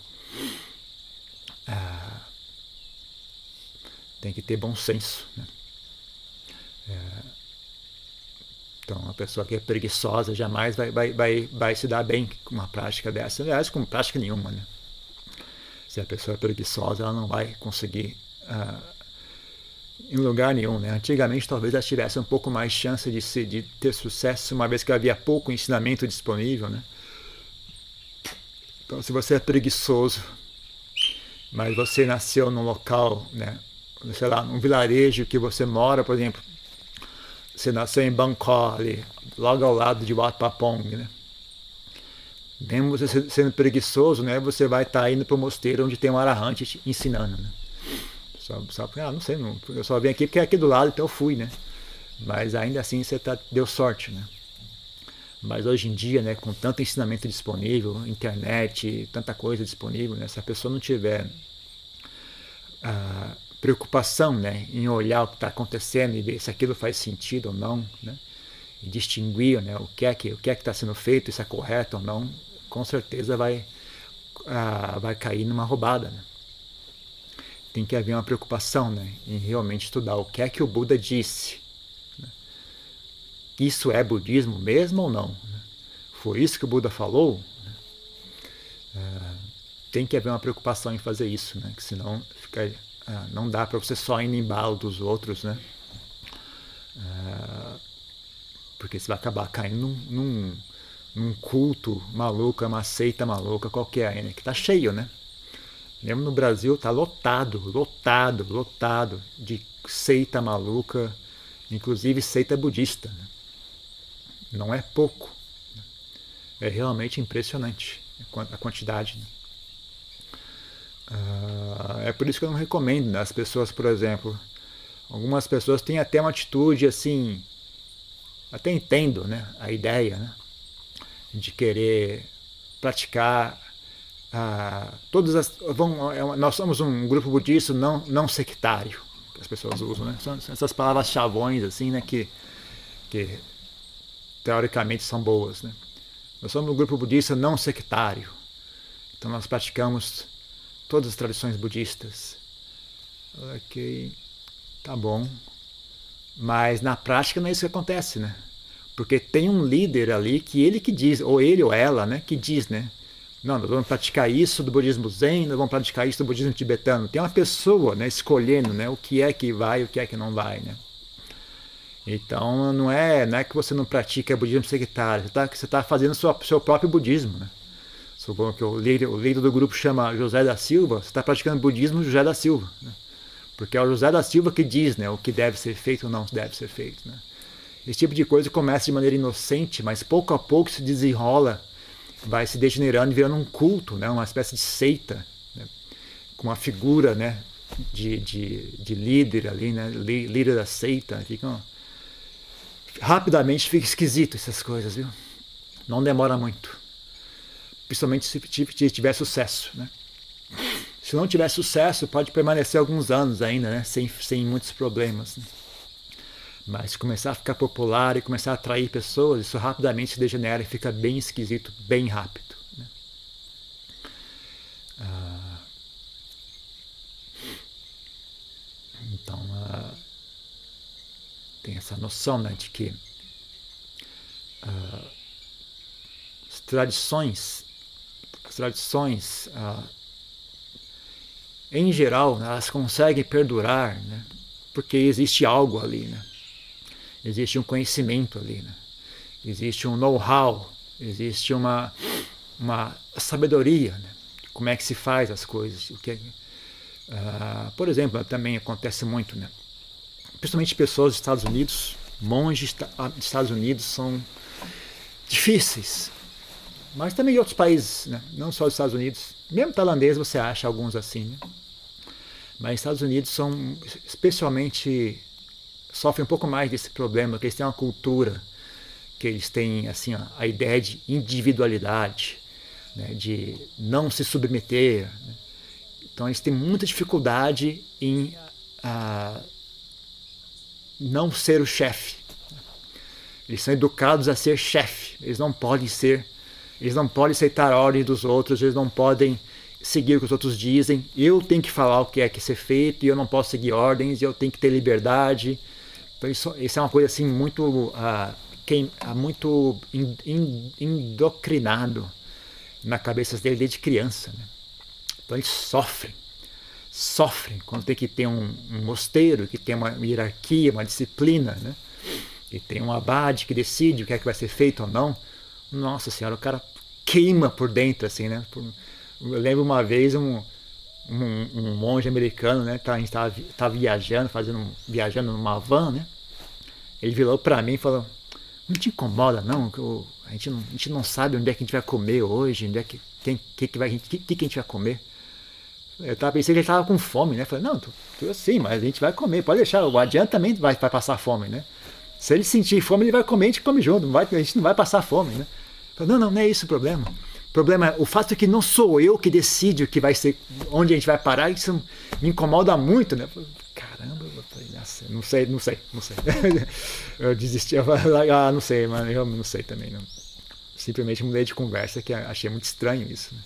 Ah, tem que ter bom senso. Né? É, então, uma pessoa que é preguiçosa jamais vai, vai, vai, vai se dar bem com uma prática dessa. Aliás, com prática nenhuma. Né? Se a pessoa é preguiçosa, ela não vai conseguir uh, em lugar nenhum. Né? Antigamente, talvez ela tivesse um pouco mais chance de, se, de ter sucesso, uma vez que havia pouco ensinamento disponível. Né? Então, se você é preguiçoso, mas você nasceu num local, né, sei lá, num vilarejo que você mora, por exemplo, você nasceu em Bangkok, ali, logo ao lado de Wat Papong, né? Mesmo você sendo preguiçoso, né? Você vai estar tá indo para o mosteiro onde tem um arahante ensinando, né? Só, só, ah, não sei, não, eu só vim aqui porque é aqui do lado, então eu fui, né? Mas ainda assim você tá, deu sorte, né? Mas hoje em dia, né, com tanto ensinamento disponível, internet, tanta coisa disponível, né, se a pessoa não tiver ah, preocupação né, em olhar o que está acontecendo e ver se aquilo faz sentido ou não, né, e distinguir né, o que é que o que é que está sendo feito, se é correto ou não, com certeza vai ah, vai cair numa roubada. Né. Tem que haver uma preocupação né, em realmente estudar o que é que o Buda disse. Né. Isso é budismo mesmo ou não? Né. Foi isso que o Buda falou? Né. Ah, tem que haver uma preocupação em fazer isso, né? Que senão fica não dá para você só ir no embalo dos outros, né? Ah, porque você vai acabar caindo num, num, num culto maluco, uma seita maluca qualquer aí, né? Que tá cheio, né? Mesmo no Brasil tá lotado, lotado, lotado de seita maluca, inclusive seita budista. Né? Não é pouco. Né? É realmente impressionante a quantidade. Né? Uh, é por isso que eu não recomendo né? as pessoas, por exemplo. Algumas pessoas têm até uma atitude assim, até entendo né, a ideia né, de querer praticar uh, todas as. Vão, é nós somos um grupo budista não, não sectário, que as pessoas usam, né? São essas palavras chavões assim, né, que que teoricamente são boas. Né? Nós somos um grupo budista não sectário, então nós praticamos todas as tradições budistas. Ok, tá bom. Mas na prática não é isso que acontece, né? Porque tem um líder ali que ele que diz, ou ele ou ela, né, que diz, né? Não, nós vamos praticar isso do budismo zen, nós vamos praticar isso do budismo tibetano. Tem uma pessoa, né, escolhendo, né, o que é que vai e o que é que não vai, né? Então não é, não é que você não pratica budismo sectário, você está tá fazendo seu, seu próprio budismo, né? Suponho que o líder, o líder do grupo chama José da Silva, você está praticando budismo José da Silva, né? Porque é o José da Silva que diz, né, o que deve ser feito ou não deve ser feito, né? Esse tipo de coisa começa de maneira inocente, mas pouco a pouco se desenrola, vai se degenerando e virando um culto, né? uma espécie de seita, né? com uma figura né? de, de, de líder ali, né? líder da seita. Fica, rapidamente fica esquisito essas coisas, viu? Não demora muito. Principalmente se tiver sucesso. Né? Se não tiver sucesso, pode permanecer alguns anos ainda, né? sem, sem muitos problemas. Né? Mas começar a ficar popular e começar a atrair pessoas, isso rapidamente se degenera e fica bem esquisito, bem rápido. Né? Ah, então, ah, tem essa noção né, de que ah, as tradições, tradições, ah, em geral, elas conseguem perdurar, né, porque existe algo ali, né? existe um conhecimento ali, né? existe um know-how, existe uma, uma sabedoria, né? como é que se faz as coisas. O que é, uh, por exemplo, também acontece muito, né? principalmente pessoas dos Estados Unidos, monges ah, dos Estados Unidos são difíceis, mas também em outros países, né? não só os Estados Unidos. Mesmo tailandês você acha alguns assim, né? mas Estados Unidos são especialmente sofrem um pouco mais desse problema, porque eles têm uma cultura, que eles têm assim a, ideia de individualidade, né, de não se submeter. Né? Então eles têm muita dificuldade em a, não ser o chefe. Eles são educados a ser chefe. Eles não podem ser, eles não podem aceitar a ordem dos outros, eles não podem seguir o que os outros dizem. Eu tenho que falar o que é que ser feito e eu não posso seguir ordens. Eu tenho que ter liberdade. Então isso, isso é uma coisa assim muito, uh, quem, uh, muito in, in, na cabeça dele desde criança. Né? Então eles sofrem, sofrem quando tem que ter um, um mosteiro, que tem uma hierarquia, uma disciplina, né? e tem um abade que decide o que é que vai ser feito ou não. Nossa senhora, o cara queima por dentro, assim, né? Eu lembro uma vez um, um, um monge americano, né? Tá, a gente estava tava viajando, fazendo viajando numa van, né? Ele virou para mim e falou: Não te incomoda, não? Que eu, a, gente não a gente não sabe onde é que a gente vai comer hoje, onde é que, quem, que, que, vai, que, que a gente vai comer. Eu tava pensando que ele estava com fome, né? Falei, não, tu, tu sim, mas a gente vai comer, pode deixar. O adiante também vai, vai passar fome, né? Se ele sentir fome, ele vai comer, a gente come junto, vai, a gente não vai passar fome, né? Falei, não, não, não é isso o problema. O problema é o fato é que não sou eu que decide o que vai ser, onde a gente vai parar, isso me incomoda muito, né? Caramba, não sei, não sei, não sei. eu desisti, eu falei, ah, não sei, mas eu não sei também. Não. Simplesmente mudei de conversa, que achei muito estranho isso. Né?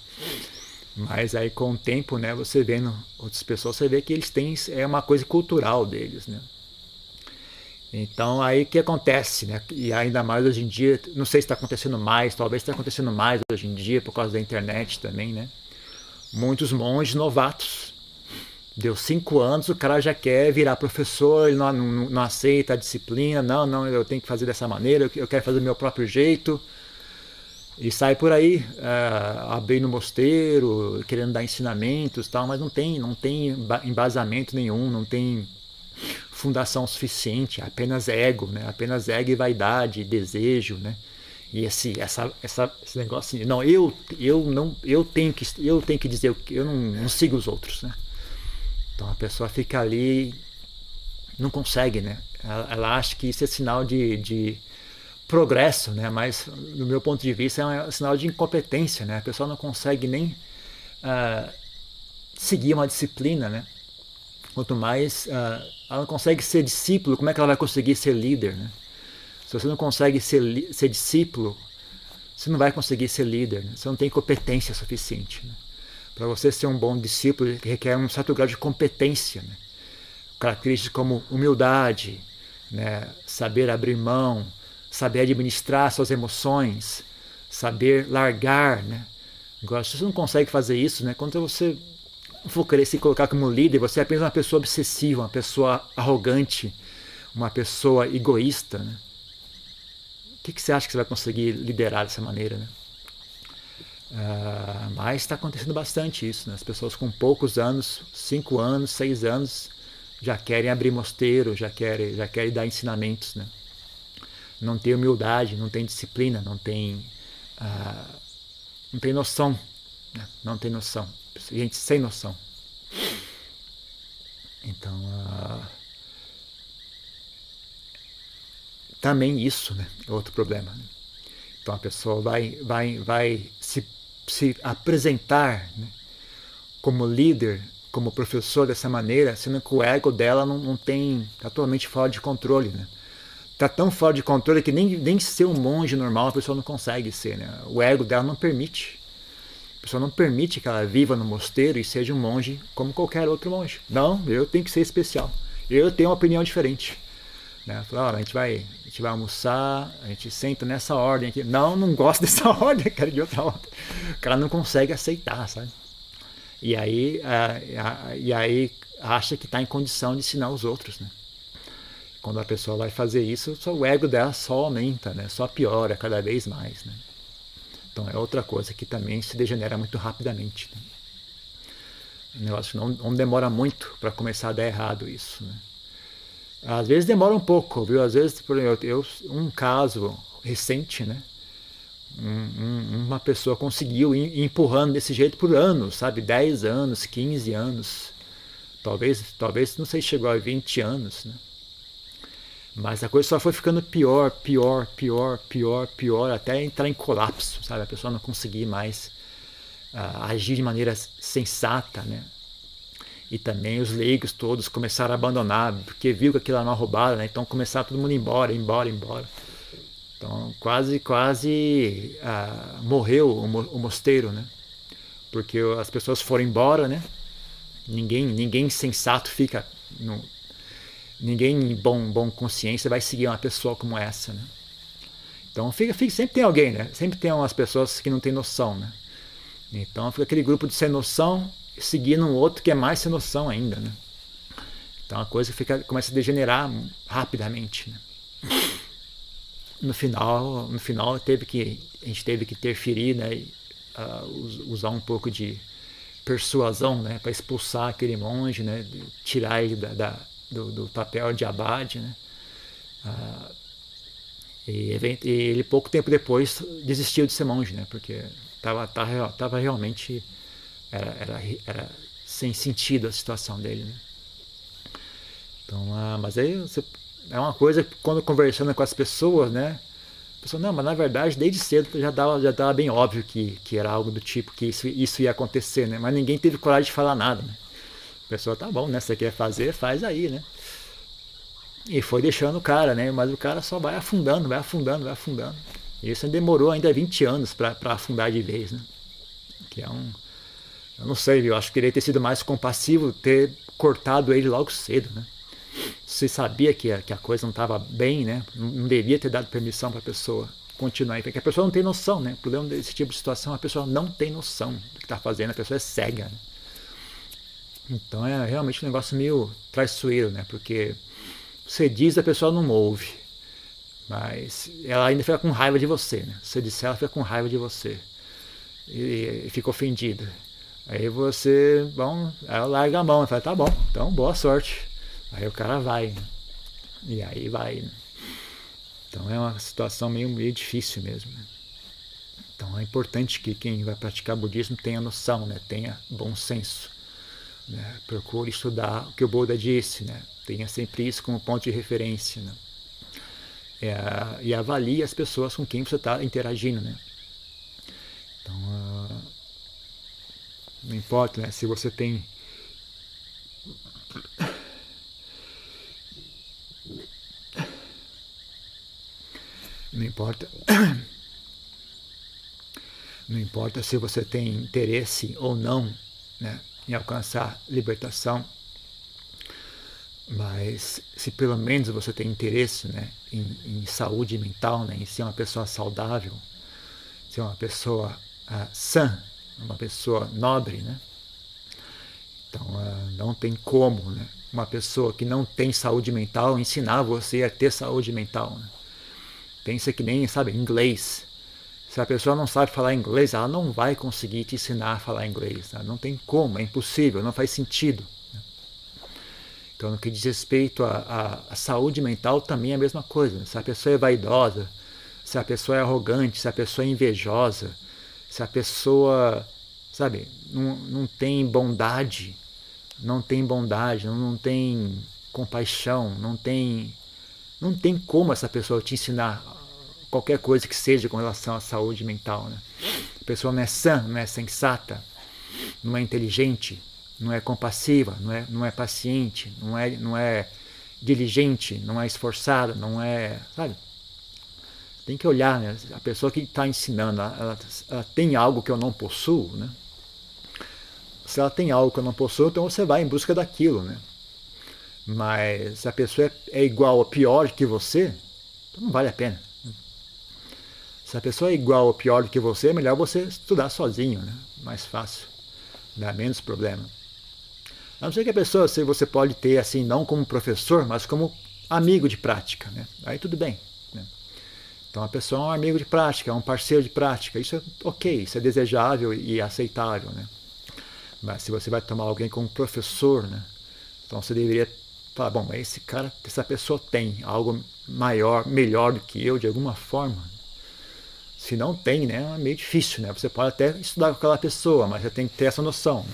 Mas aí com o tempo, né, você vendo outras pessoas, você vê que eles têm, é uma coisa cultural deles, né? Então aí o que acontece, né? E ainda mais hoje em dia, não sei se está acontecendo mais, talvez está acontecendo mais hoje em dia por causa da internet também, né? Muitos monges novatos. Deu cinco anos, o cara já quer virar professor, ele não, não, não aceita a disciplina, não, não, eu tenho que fazer dessa maneira, eu quero fazer do meu próprio jeito. E sai por aí, uh, abrindo mosteiro, querendo dar ensinamentos tal, mas não tem, não tem embasamento nenhum, não tem fundação suficiente, é apenas ego, né? apenas ego e vaidade, desejo, né? E esse, essa, essa, esse negócio assim, não, eu, eu não, eu tenho que, eu tenho que dizer eu não, não sigo os outros, né? Então a pessoa fica ali, não consegue, né? Ela, ela acha que isso é sinal de, de progresso, né? Mas do meu ponto de vista é um sinal de incompetência, né? A pessoa não consegue nem uh, seguir uma disciplina, né? Quanto mais uh, ela não consegue ser discípulo, como é que ela vai conseguir ser líder, né? Se você não consegue ser, ser discípulo, você não vai conseguir ser líder. Né? Você não tem competência suficiente. Né? Para você ser um bom discípulo, requer um certo grau de competência. Né? Características como humildade, né? saber abrir mão, saber administrar suas emoções, saber largar. Né? Agora, se você não consegue fazer isso, né? quando você for querer se colocar como líder, você é apenas uma pessoa obsessiva, uma pessoa arrogante, uma pessoa egoísta. Né? O que, que você acha que você vai conseguir liderar dessa maneira? Né? Uh, mas está acontecendo bastante isso. Né? As pessoas com poucos anos, cinco anos, seis anos, já querem abrir mosteiro, já querem, já querem dar ensinamentos. Né? Não tem humildade, não tem disciplina, não tem, uh, não tem noção. Né? Não tem noção. Gente sem noção. Então, uh, também isso né? é outro problema. Né? Então a pessoa vai, vai, vai se, se apresentar né? como líder, como professor dessa maneira, sendo que o ego dela não, não tem, está totalmente fora de controle. Né? Está tão fora de controle que nem, nem ser um monge normal a pessoa não consegue ser. Né? O ego dela não permite. A pessoa não permite que ela viva no mosteiro e seja um monge como qualquer outro monge. Não, eu tenho que ser especial. Eu tenho uma opinião diferente. Né? Fala, a gente vai, a gente vai almoçar, a gente senta nessa ordem aqui. Não, não gosto dessa ordem, quero de outra ordem. O cara não consegue aceitar, sabe? E aí, e aí acha que está em condição de ensinar os outros, né? Quando a pessoa vai fazer isso, o ego dela só aumenta, né? Só piora cada vez mais, né? Então é outra coisa que também se degenera muito rapidamente. Né? O negócio não, não demora muito para começar a dar errado isso, né? Às vezes demora um pouco, viu? Às vezes, por exemplo, eu, um caso recente, né? Um, um, uma pessoa conseguiu ir empurrando desse jeito por anos, sabe? 10 anos, 15 anos. Talvez, talvez não sei, chegou a 20 anos, né? Mas a coisa só foi ficando pior, pior, pior, pior, pior, até entrar em colapso, sabe? A pessoa não conseguir mais uh, agir de maneira sensata, né? E também os leigos todos começaram a abandonar, porque viu que aquilo era uma roubada, né? Então começaram todo mundo embora, embora, embora. Então quase, quase ah, morreu o, o, mosteiro, né? Porque as pessoas foram embora, né? Ninguém, ninguém sensato fica, ninguém em bom, bom consciência vai seguir uma pessoa como essa, né? Então fica, fica, sempre tem alguém, né? Sempre tem umas pessoas que não têm noção, né? Então fica aquele grupo de sem noção seguindo um outro que é mais sem noção ainda, né? Então a coisa fica, começa a degenerar rapidamente. Né? No final, no final teve que a gente teve que interferir, né? Uh, usar um pouco de persuasão, né? Para expulsar aquele monge, né? Tirar ele da, da do, do, papel de abade, né? Uh, e, e, ele pouco tempo depois desistiu de ser monge, né? Porque estava tava, tava realmente era, era, era sem sentido a situação dele. Né? Então, ah, mas aí você, é uma coisa quando conversando com as pessoas, né? A pessoa, não, mas na verdade, desde cedo já dava, já dava bem óbvio que, que era algo do tipo que isso, isso ia acontecer, né? Mas ninguém teve coragem de falar nada, né? Pessoa, tá bom, né? Você quer fazer, faz aí, né? E foi deixando o cara, né? Mas o cara só vai afundando, vai afundando, vai afundando. E isso demorou ainda 20 anos para afundar de vez, né? Que é um, eu não sei, eu acho que queria ter sido mais compassivo, ter cortado ele logo cedo, né? Se sabia que a, que a coisa não estava bem, né? Não devia ter dado permissão para a pessoa continuar porque a pessoa não tem noção, né? O problema desse tipo de situação, a pessoa não tem noção do que está fazendo, a pessoa é cega, né? Então é realmente um negócio meio traiçoeiro, né? Porque você diz, a pessoa não ouve, mas ela ainda fica com raiva de você, né? Você disser, ela fica com raiva de você e, e fica ofendida. Aí você, bom, aí larga a mão, fala, tá bom, então boa sorte. Aí o cara vai, né? E aí vai, né? Então é uma situação meio, meio difícil mesmo. Né? Então é importante que quem vai praticar budismo tenha noção, né? tenha bom senso. Né? Procure estudar o que o Buda disse, né? tenha sempre isso como ponto de referência. Né? É, e avalie as pessoas com quem você está interagindo. Né? Então, uh, não importa né? se você tem. Não importa. Não importa se você tem interesse ou não né, em alcançar libertação, mas se pelo menos você tem interesse né, em, em saúde mental, né, em ser uma pessoa saudável, ser uma pessoa uh, sã, uma pessoa nobre, né? Então uh, não tem como né, uma pessoa que não tem saúde mental ensinar você a ter saúde mental. Né? Pensa que nem, sabe, inglês. Se a pessoa não sabe falar inglês, ela não vai conseguir te ensinar a falar inglês. Né? Não tem como, é impossível, não faz sentido. Né? Então, no que diz respeito à saúde mental, também é a mesma coisa. Né? Se a pessoa é vaidosa, se a pessoa é arrogante, se a pessoa é invejosa, se a pessoa, sabe, não, não tem bondade, não tem bondade, não, não tem compaixão, não tem não tem como essa pessoa te ensinar qualquer coisa que seja com relação à saúde mental. Né? A pessoa não é sã, não é sensata, não é inteligente, não é compassiva, não é, não é paciente, não é, não é diligente, não é esforçada, não é. Sabe? Tem que olhar, né? A pessoa que está ensinando, ela, ela, tem algo que eu não possuo, né? Se ela tem algo que eu não possuo, então você vai em busca daquilo, né? Mas se a pessoa é igual ou pior que você, então não vale a pena. Se a pessoa é igual ou pior do que você, é melhor você estudar sozinho, né? mais fácil, dá menos problema. A não ser que a pessoa, se você pode ter assim, não como professor, mas como amigo de prática, né? aí tudo bem. Né? Então a pessoa é um amigo de prática, é um parceiro de prática, isso é ok, isso é desejável e aceitável. Né? Mas se você vai tomar alguém como professor, né? então você deveria Fala, bom, esse cara, essa pessoa tem algo maior, melhor do que eu de alguma forma. Se não tem, né, é meio difícil, né? Você pode até estudar com aquela pessoa, mas você tem que ter essa noção.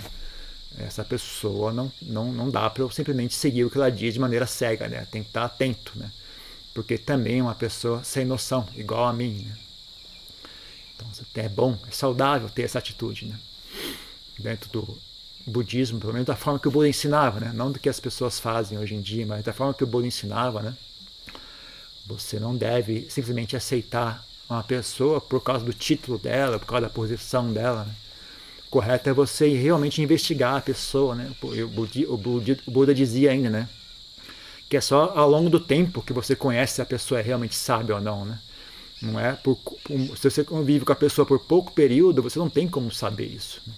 Né? Essa pessoa não, não, não dá para eu simplesmente seguir o que ela diz de maneira cega, né? Tem que estar atento, né? Porque também é uma pessoa sem noção, igual a mim, né? Então, é bom, é saudável ter essa atitude, né? Dentro do, budismo, pelo menos da forma que o Buda ensinava, né? não do que as pessoas fazem hoje em dia, mas da forma que o Buda ensinava. Né? Você não deve simplesmente aceitar uma pessoa por causa do título dela, por causa da posição dela. Né? Correto é você realmente investigar a pessoa. Né? O, Buda, o, Buda, dizia ainda né? que é só ao longo do tempo que você conhece se a pessoa é realmente sábia ou não. Né? Não é por, se você convive com a pessoa por pouco período, você não tem como saber isso. Né?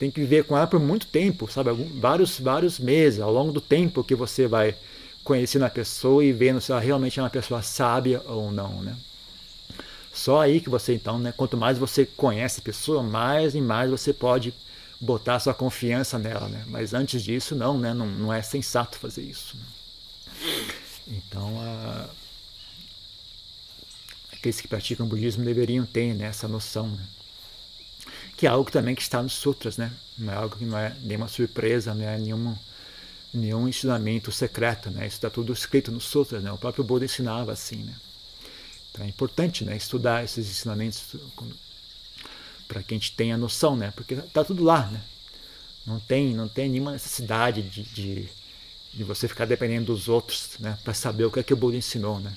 tem que viver com ela por muito tempo, sabe? vários, vários meses, ao longo do tempo que você vai conhecendo a pessoa e vendo se ela realmente é uma pessoa sábia ou não, né? Só aí que você, então, né, quanto mais você conhece a pessoa, mais e mais você pode botar sua confiança nela, né? Mas antes disso, não, né? Não, não é sensato fazer isso. Né? Então, a... aqueles que praticam budismo deveriam ter né, essa noção, né? que é algo também que está nos sutras, né? Não é algo que não é nenhuma surpresa, não é nenhum, nenhum ensinamento secreto, né? Isso está tudo escrito nos sutras, né? O próprio Buda ensinava assim, né? Então é importante, né? Estudar esses ensinamentos para que a gente tenha noção, né? Porque está tudo lá, né? Não tem, não tem nenhuma necessidade de, de, de você ficar dependendo dos outros, né? Para saber o que é que o Buda ensinou, né?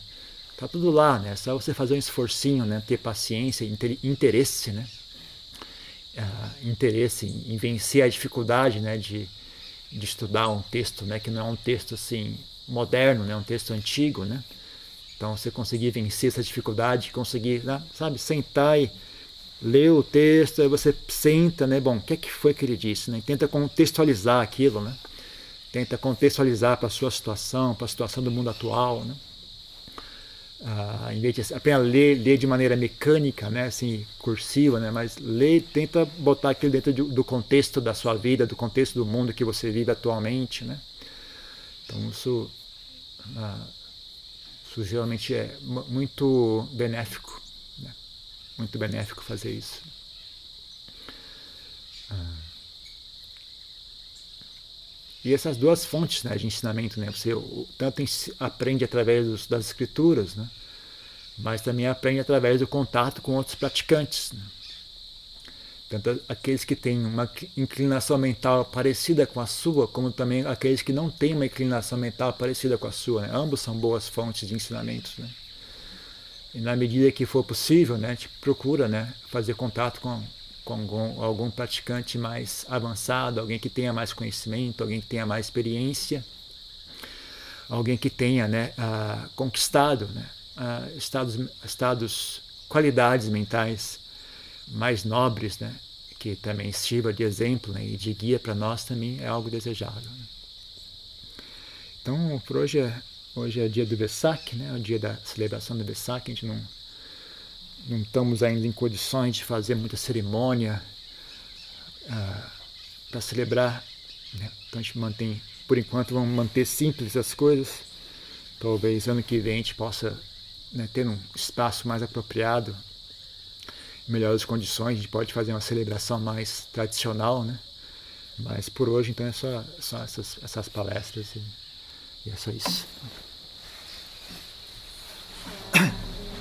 Tá tudo lá, né? É só você fazer um esforcinho, né? Ter paciência, interesse, né? uh, interesse em, vencer a dificuldade né, de, de estudar um texto né, que não é um texto assim moderno, né, um texto antigo, né? Então você conseguir vencer essa dificuldade, conseguir, né, sabe, sentar e ler o texto, aí você senta, né? Bom, o que é que foi que ele disse, né? tenta contextualizar aquilo, né? Tenta contextualizar para a sua situação, para a situação do mundo atual, né? ah, em vez de apenas ler, ler de maneira mecânica, né, assim, cursiva, né, mas ler, tenta botar aquilo dentro do, do contexto da sua vida, do contexto do mundo que você vive atualmente, né. Então isso, ah, isso geralmente é muito benéfico, né, muito benéfico fazer isso. Ah. E essas duas fontes né, de ensinamento, né, você tanto aprende através dos, das escrituras, né, mas também aprende através do contato com outros praticantes. Né. Tanto aqueles que têm uma inclinação mental parecida com a sua, como também aqueles que não têm uma inclinação mental parecida com a sua. Né. Ambos são boas fontes de ensinamentos. Né. e na medida que for possível, né, a gente procura né, fazer contato com, com algum, algum praticante mais avançado, alguém que tenha mais conhecimento, alguém que tenha mais experiência, alguém que tenha né, uh, conquistado né, uh, estados, estados, qualidades mentais mais nobres, né, que também sirva de exemplo né, e de guia para nós também é algo desejável. Né. Então, por hoje é, hoje é dia do Vesak, né, é o dia da celebração do Vesak, a gente não, não estamos ainda em condições de fazer muita cerimônia uh, para celebrar. Né? Então a gente mantém, por enquanto, vamos manter simples as coisas. Talvez ano que vem a gente possa né, ter um espaço mais apropriado melhores condições, a gente pode fazer uma celebração mais tradicional, né? Mas por hoje, então, é só, só essas, essas palestras e, e é só isso.